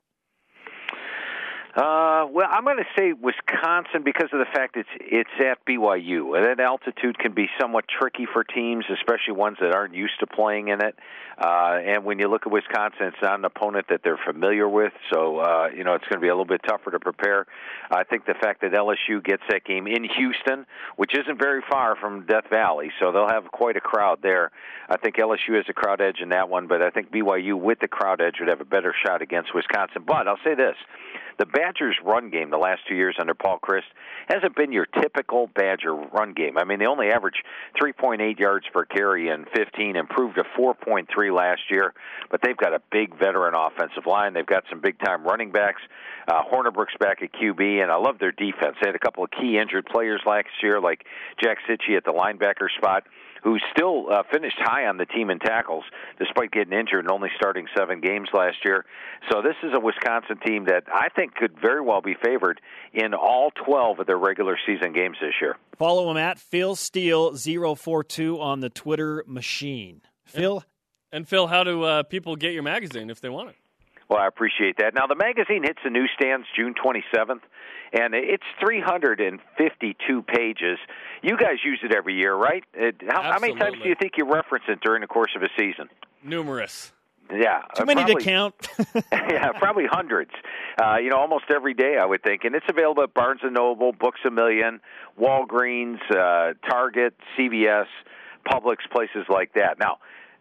Speaker 5: Uh, well, I'm going to say Wisconsin because of the fact it's it's at BYU, and that altitude can be somewhat tricky for teams, especially ones that aren't used to playing in it. Uh, and when you look at Wisconsin, it's not an opponent that they're familiar with, so uh, you know it's going to be a little bit tougher to prepare. I think the fact that LSU gets that game in Houston, which isn't very far from Death Valley, so they'll have quite a crowd there. I think LSU has a crowd edge in that one, but I think BYU with the crowd edge would have a better shot against Wisconsin. But I'll say this the Badgers' run game the last two years under Paul Chryst hasn't been your typical Badger run game. I mean, they only average 3.8 yards per carry in 15, improved to 4.3 last year, but they've got a big veteran offensive line. They've got some big time running backs. Uh, Hornibrook's back at QB, and I love their defense. They had a couple of key injured players last year, like Jack Cichy at the linebacker spot who still uh, finished high on the team in tackles despite getting injured and only starting seven games last year. So this is a Wisconsin team that I think could very well be favored in all 12 of their regular season games this year.
Speaker 1: Follow him at Phil Steele 042 on the Twitter machine. Phil?
Speaker 2: And, and Phil, how do uh, people get your magazine if they want it?
Speaker 5: Well, I appreciate that. Now, the magazine hits the newsstands June 27th, and it's 352 pages. You guys use it every year, right? It, how, how many times do you think you reference it during the course of a season?
Speaker 2: Numerous.
Speaker 5: Yeah,
Speaker 1: Too
Speaker 5: uh,
Speaker 1: many
Speaker 5: probably,
Speaker 1: to count.
Speaker 5: yeah, probably hundreds. Uh, you know, almost every day, I would think. And it's available at Barnes and Noble, Books a Million, Walgreens, uh, Target, CVS, Publix, places like that. Now,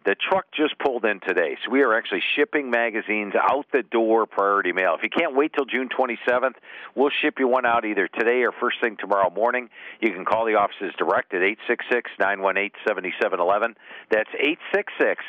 Speaker 5: the truck just pulled in today, so we are actually shipping magazines out the door, priority mail. If you can't wait till June 27th, we'll ship you one out either today or first thing tomorrow morning. You can call the offices direct at eight six six nine one eight seventy seven eleven. That's eight six six.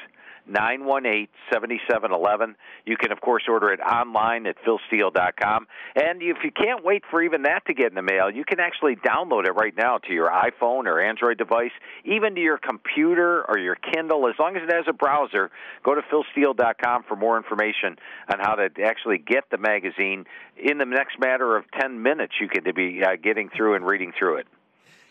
Speaker 5: 918-7711. You can, of course, order it online at philsteele.com. And if you can't wait for even that to get in the mail, you can actually download it right now to your iPhone or Android device, even to your computer or your Kindle. As long as it has a browser, go to philsteele.com for more information on how to actually get the magazine. In the next matter of 10 minutes, you can be uh, getting through and reading through it.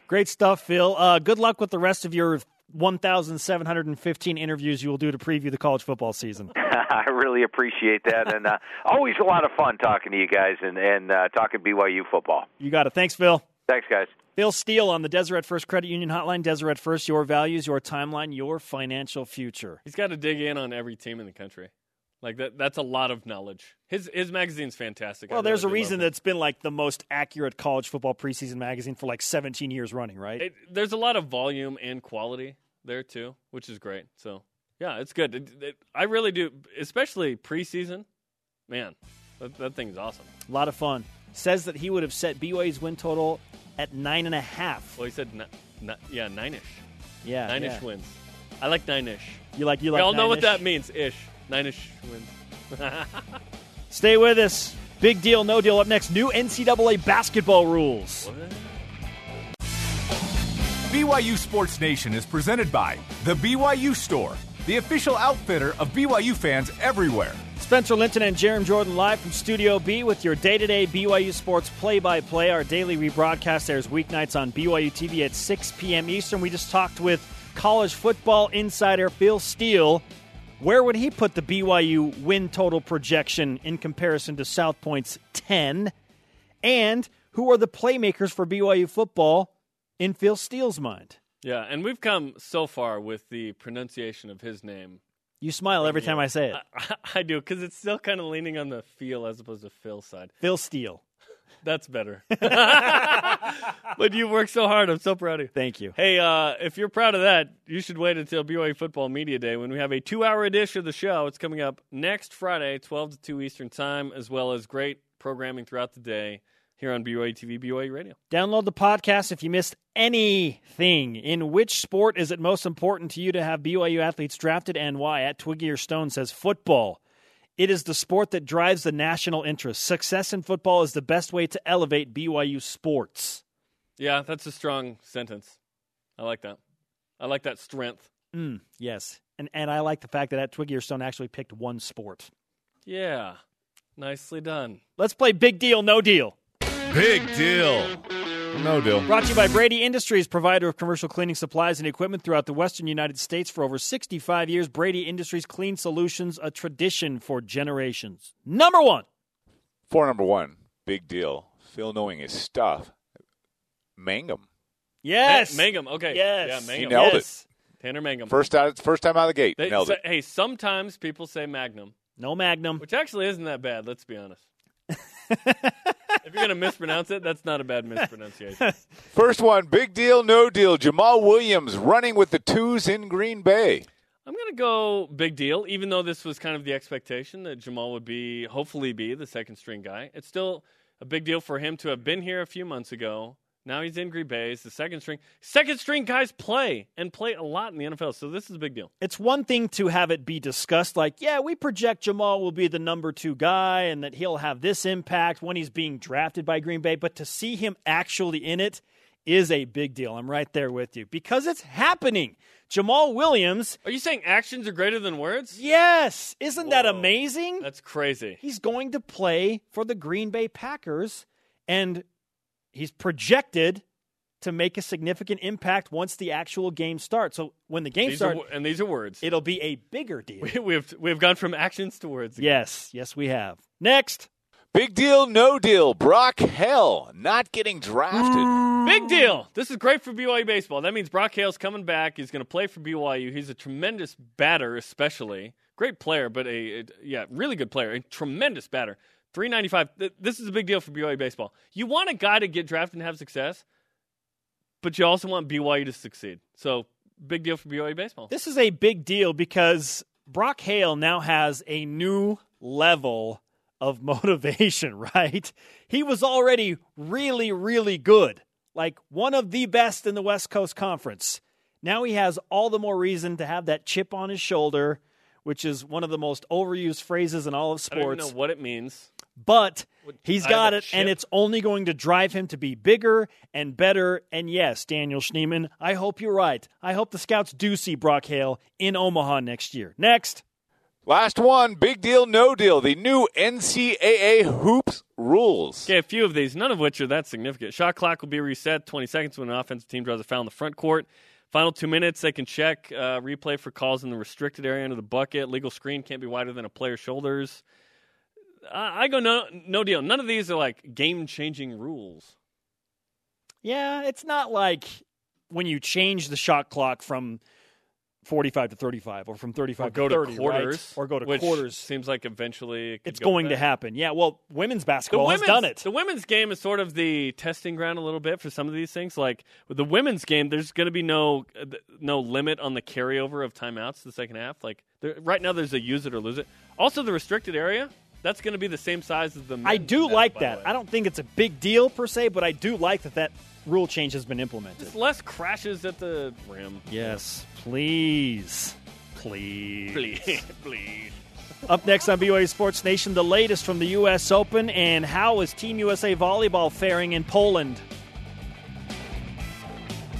Speaker 1: Great stuff, Phil. Uh, good luck with the rest of your 1,715 interviews you will do to preview the college football season.
Speaker 5: I really appreciate that, and uh, always a lot of fun talking to you guys and and uh, talking BYU football.
Speaker 1: You got it. Thanks, Phil.
Speaker 5: Thanks, guys.
Speaker 1: Phil Steele on the Deseret First Credit Union Hotline. Deseret First, your values, your timeline, your financial future.
Speaker 2: He's got to dig in on every team in the country. Like that that's a lot of knowledge. His his magazine's fantastic.
Speaker 1: Well, there's a reason that's been like the most accurate college football preseason magazine for like 17 years running, right?
Speaker 2: It, there's a lot of volume and quality there too, which is great. So yeah, it's good. It, it, I really do, especially preseason. Man, that, that thing's awesome.
Speaker 1: A lot of fun. Says that he would have set BYU's win total at nine and a half.
Speaker 2: Well, he said, ni- ni- yeah, nine ish,
Speaker 1: Yeah,
Speaker 2: nine ish
Speaker 1: yeah.
Speaker 2: wins. I like nine ish.
Speaker 1: You like you like.
Speaker 2: We all know what that means. Ish, nine ish wins.
Speaker 1: Stay with us. Big deal, no deal. Up next, new NCAA basketball rules.
Speaker 4: BYU Sports Nation is presented by The BYU Store, the official outfitter of BYU fans everywhere.
Speaker 1: Spencer Linton and Jarom Jordan live from Studio B with your day-to-day BYU sports play-by-play. Our daily rebroadcast airs weeknights on BYU TV at 6 p.m. Eastern. We just talked with college football insider Phil Steele. Where would he put the BYU win total projection in comparison to South Point's 10? And who are the playmakers for BYU football in Phil Steele's mind?
Speaker 2: Yeah, and we've come so far with the pronunciation of his name.
Speaker 1: You smile every time I say it.
Speaker 2: I, I do because it's still kind of leaning on the feel as opposed to Phil side.
Speaker 1: Phil Steele.
Speaker 2: That's better. but you worked so hard. I'm so proud of you.
Speaker 1: Thank you.
Speaker 2: Hey, uh, if you're proud of that, you should wait until BYU Football Media Day when we have a two-hour edition of the show. It's coming up next Friday, 12 to 2 Eastern Time, as well as great programming throughout the day here on BYU TV, BYU Radio.
Speaker 1: Download the podcast if you missed anything. In which sport is it most important to you to have BYU athletes drafted and why? At Twiggy or Stone says football. It is the sport that drives the national interest. Success in football is the best way to elevate BYU sports.
Speaker 2: Yeah, that's a strong sentence. I like that. I like that strength.
Speaker 1: Mm, yes. And and I like the fact that at Twiggy or Stone actually picked one sport.
Speaker 2: Yeah, nicely done.
Speaker 1: Let's play big deal, no deal.
Speaker 3: Big deal. No deal.
Speaker 1: Brought to you by Brady Industries, provider of commercial cleaning supplies and equipment throughout the western United States for over 65 years. Brady Industries Clean Solutions, a tradition for generations. Number one.
Speaker 7: For number one, big deal. Phil knowing his stuff. Mangum.
Speaker 1: Yes.
Speaker 2: Ma- Mangum. Okay.
Speaker 1: Yes.
Speaker 2: Yeah, Mangum.
Speaker 7: He nailed
Speaker 1: yes.
Speaker 2: Tanner Mangum.
Speaker 7: First out, first time out of the gate.
Speaker 2: They
Speaker 7: Nailed
Speaker 2: say-
Speaker 7: it.
Speaker 2: Hey, sometimes people say Magnum,
Speaker 1: No Magnum.
Speaker 2: which actually isn't that bad. Let's be honest. If you're gonna mispronounce it, that's not a bad mispronunciation.
Speaker 7: First one, big deal, no deal. Jamaal Williams running with the twos in Green Bay.
Speaker 2: I'm gonna go big deal, even though this was kind of the expectation that Jamaal would be, hopefully, be the second string guy. It's still a big deal for him to have been here a few months ago. Now he's in Green Bay. He's the second string. Second string guys play and play a lot in the NFL, so this is a big deal.
Speaker 1: It's one thing to have it be discussed like, yeah, we project Jamaal will be the number two guy and that he'll have this impact when he's being drafted by Green Bay, but to see him actually in it is a big deal. I'm right there with you because it's happening. Jamaal Williams,
Speaker 2: Are you saying actions are greater than words?
Speaker 1: yes, isn't that amazing?
Speaker 2: That's crazy.
Speaker 1: He's going to play for the Green Bay Packers and he's projected to make a significant impact once the actual game starts. So when the game
Speaker 2: These
Speaker 1: starts,
Speaker 2: are, and these are words.
Speaker 1: it'll be a bigger deal.
Speaker 2: We, we have we have gone from actions to words.
Speaker 1: yes, yes, we have. Next,
Speaker 7: Big deal, no deal. Brock Hale not getting drafted.
Speaker 2: Big deal. This is great for BYU baseball. That means Brock Hale's coming back. He's going to play for BYU. He's a tremendous batter, especially great player, but a, a yeah, really good player. A tremendous batter. Three ninety five. This is a big deal for BYU baseball. You want a guy to get drafted and have success, but you also want BYU to succeed. So big deal for BYU baseball.
Speaker 1: this is a big deal because Brock Hale now has a new level of motivation, right? He was already really, really good, like one of the best in the West Coast Conference. Now he has all the more reason to have that chip on his shoulder, which is one of the most overused phrases in all of
Speaker 2: I don't
Speaker 1: sports.
Speaker 2: know what it means.
Speaker 1: But he's got it, and it's only going to drive him to be bigger and better. And yes, Daniel Schneemann, I hope you're right. I hope the scouts do see Brock Hale in Omaha next year. Next.
Speaker 7: Last one, big deal, no deal. The new NCAA hoops rules.
Speaker 2: Okay, a few of these, none of which are that significant. Shot clock will be reset 20 seconds when an offensive team draws a foul in the front court. Final two minutes, they can check uh, replay for calls in the restricted area under the bucket. Legal screen can't be wider than a player's shoulders. I, I go no, no deal. None of these are like game changing rules.
Speaker 1: Yeah, it's not like when you change the shot clock from 45 to 35 or from 35
Speaker 2: Or go
Speaker 1: to
Speaker 2: to
Speaker 1: 30,
Speaker 2: quarters,
Speaker 1: right? or go to quarters.
Speaker 2: Seems like eventually it
Speaker 1: It's
Speaker 2: go
Speaker 1: going to happen. Yeah, well, women's basketball has done it.
Speaker 2: the women's game is sort of the testing ground a little bit for some of these things. Like with the women's game, there's going to be no no limit on the carryover of timeouts the second half. Like there, right now, there's a use it or lose it. Also, the restricted area that's going to be the same size as the.
Speaker 1: I do
Speaker 2: net,
Speaker 1: like that. I don't think it's a big deal per se, but I do like that that rule change has been implemented.
Speaker 2: Just less crashes at the rim.
Speaker 1: Yes, please. Please.
Speaker 2: Please, please.
Speaker 1: Up next on BYU Sports Nation, the latest from the U.S. Open and how is Team USA volleyball faring in Poland?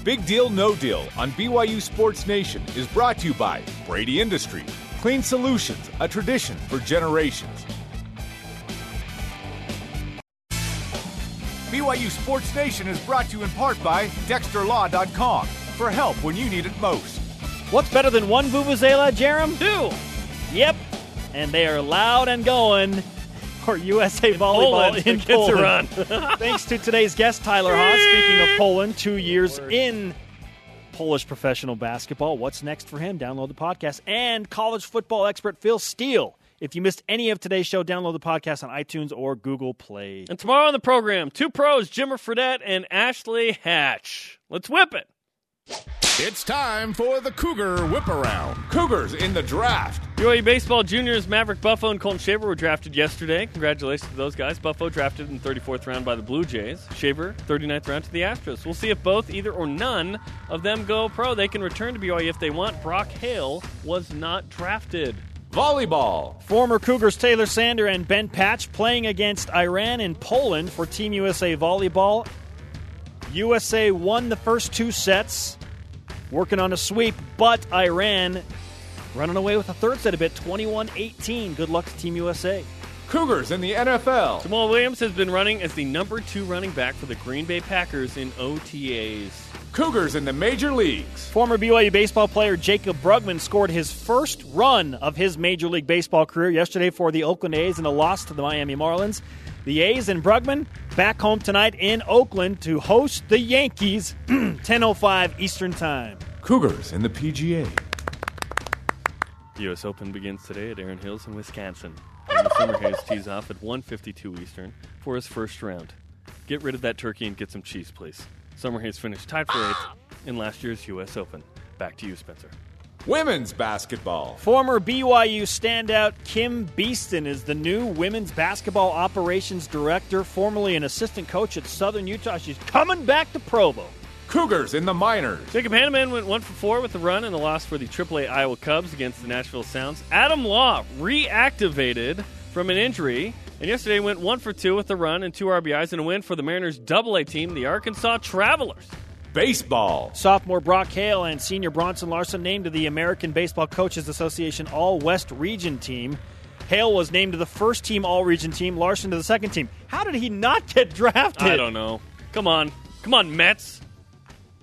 Speaker 4: Big Deal No Deal on BYU Sports Nation is brought to you by Brady Industries. Clean Solutions, a tradition for generations. BYU Sports Nation is brought to you in part by DexterLaw.com for help when you need it most.
Speaker 1: What's better than one Vuvuzela, Jarom?
Speaker 2: Two.
Speaker 1: Yep. And they are loud and going for USA volleyball
Speaker 2: Poland,
Speaker 1: in
Speaker 2: the kids are
Speaker 1: Poland. Thanks to today's guest, Tyler Haws. Speaking of Poland, two years in Polish professional basketball. What's next for him? Download the podcast. And college football expert Phil Steele. If you missed any of today's show, download the podcast on iTunes or Google Play.
Speaker 2: And tomorrow on the program, two pros, Jimmer Fredette and Ashley Hatch. Let's whip it.
Speaker 3: It's time for the Cougar Whip Around.
Speaker 4: Cougars in the draft.
Speaker 2: BYU baseball juniors Maverick Buffo and Colton Shaver were drafted yesterday. Congratulations to those guys. Buffo drafted in 34th round by the Blue Jays. Shaver 39th round to the Astros. We'll see if both, either or none of them go pro. They can return to BYU if they want. Brock Hale was not drafted.
Speaker 4: Volleyball.
Speaker 1: Former Cougars Taylor Sander and Ben Patch playing against Iran and Poland for Team USA Volleyball. USA won the first two sets, working on a sweep, but Iran running away with a third set a bit 21 18. Good luck to Team USA.
Speaker 4: Cougars in the NFL.
Speaker 2: Jamaal Williams has been running as the number two running back for the Green Bay Packers in OTAs.
Speaker 4: Cougars in the major leagues.
Speaker 1: Former BYU baseball player Jaycob Brugman scored his first run of his Major League Baseball career yesterday for the Oakland A's in a loss to the Miami Marlins. The A's and Brugman back home tonight in Oakland to host the Yankees, 10:05 Eastern Time.
Speaker 4: Cougars in the PGA.
Speaker 2: The U.S. Open begins today at Erin Hills in Wisconsin. And the Summerhays tees off at 1:52 Eastern for his first round. Get rid of that turkey and get some cheese, please. Summerhays finished tied for eighth in last year's U.S. Open. Back to you, Spencer.
Speaker 4: Women's basketball.
Speaker 1: Former BYU standout Kim Beeston is the new women's basketball operations director, formerly an assistant coach at Southern Utah. She's coming back to Provo.
Speaker 4: Cougars in the minors.
Speaker 2: Jacob Hannemann went one for four with the run and the loss for the AAA Iowa Cubs against the Nashville Sounds. Adam Law reactivated from an injury and yesterday went one for two with a run and two RBIs and a win for the Mariners double A team, the Arkansas Travelers.
Speaker 4: Baseball.
Speaker 1: Sophomore Brock Hale and senior Bronson Larson named to the American Baseball Coaches Association All West Region team. Hale was named to the first team All Region team, Larson to the second team. How did he not get drafted?
Speaker 2: I don't know. Come on. Come on, Mets.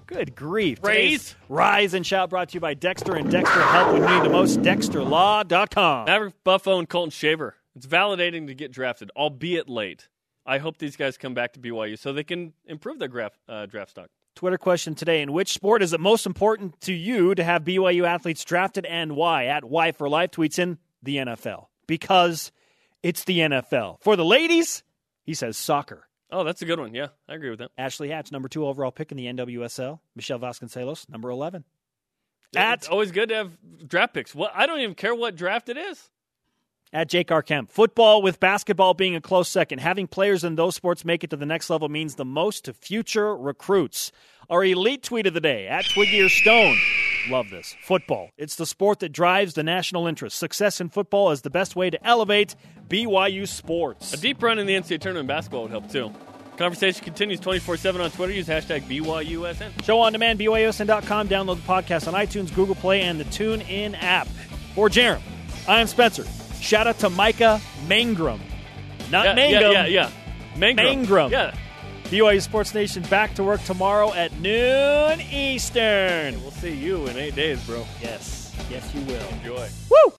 Speaker 1: Good grief.
Speaker 2: Raise.
Speaker 1: Rise and Shout brought to you by Dexter and Dexter Help when you need the most. DexterLaw.com.
Speaker 2: Maverick Buffo and Colton Shaver. It's validating to get drafted, albeit late. I hope these guys come back to BYU so they can improve their graph, uh, draft stock.
Speaker 1: Twitter question today In which sport is it most important to you to have BYU athletes drafted and why? At Y for Life tweets in the NFL. Because it's the NFL. For the ladies, he says soccer.
Speaker 2: Oh, that's a good one. Yeah, I agree with that.
Speaker 1: Ashley Hatch, number two overall pick in the NWSL. Michelle Vasconcelos, number 11.
Speaker 2: it's
Speaker 1: At,
Speaker 2: always good to have draft picks. What I don't even care what draft it is.
Speaker 1: At Jake R. Kemp. Football with basketball being a close second. Having players in those sports make it to the next level means the most to future recruits. Our elite tweet of the day at Twiggy or Stone. Love this. Football. It's the sport that drives the national interest. Success in football is the best way to elevate BYU sports.
Speaker 2: A deep run in the NCAA tournament basketball would help too. Conversation continues 24 7 on Twitter. Use hashtag BYUSN.
Speaker 1: Show on demand, BYUSN.com. Download the podcast on iTunes, Google Play, and the TuneIn app. For Jarom, I am Spencer. Shout out to Micah Mangrum. Not
Speaker 2: Yeah,
Speaker 1: Mangum.
Speaker 2: yeah, yeah, yeah. Mangrum.
Speaker 1: Mangrum.
Speaker 2: Yeah.
Speaker 1: BYU Sports Nation back to work tomorrow at noon Eastern.
Speaker 2: We'll see you in eight days, bro.
Speaker 1: Yes. Yes, you will.
Speaker 2: Enjoy.
Speaker 1: Woo!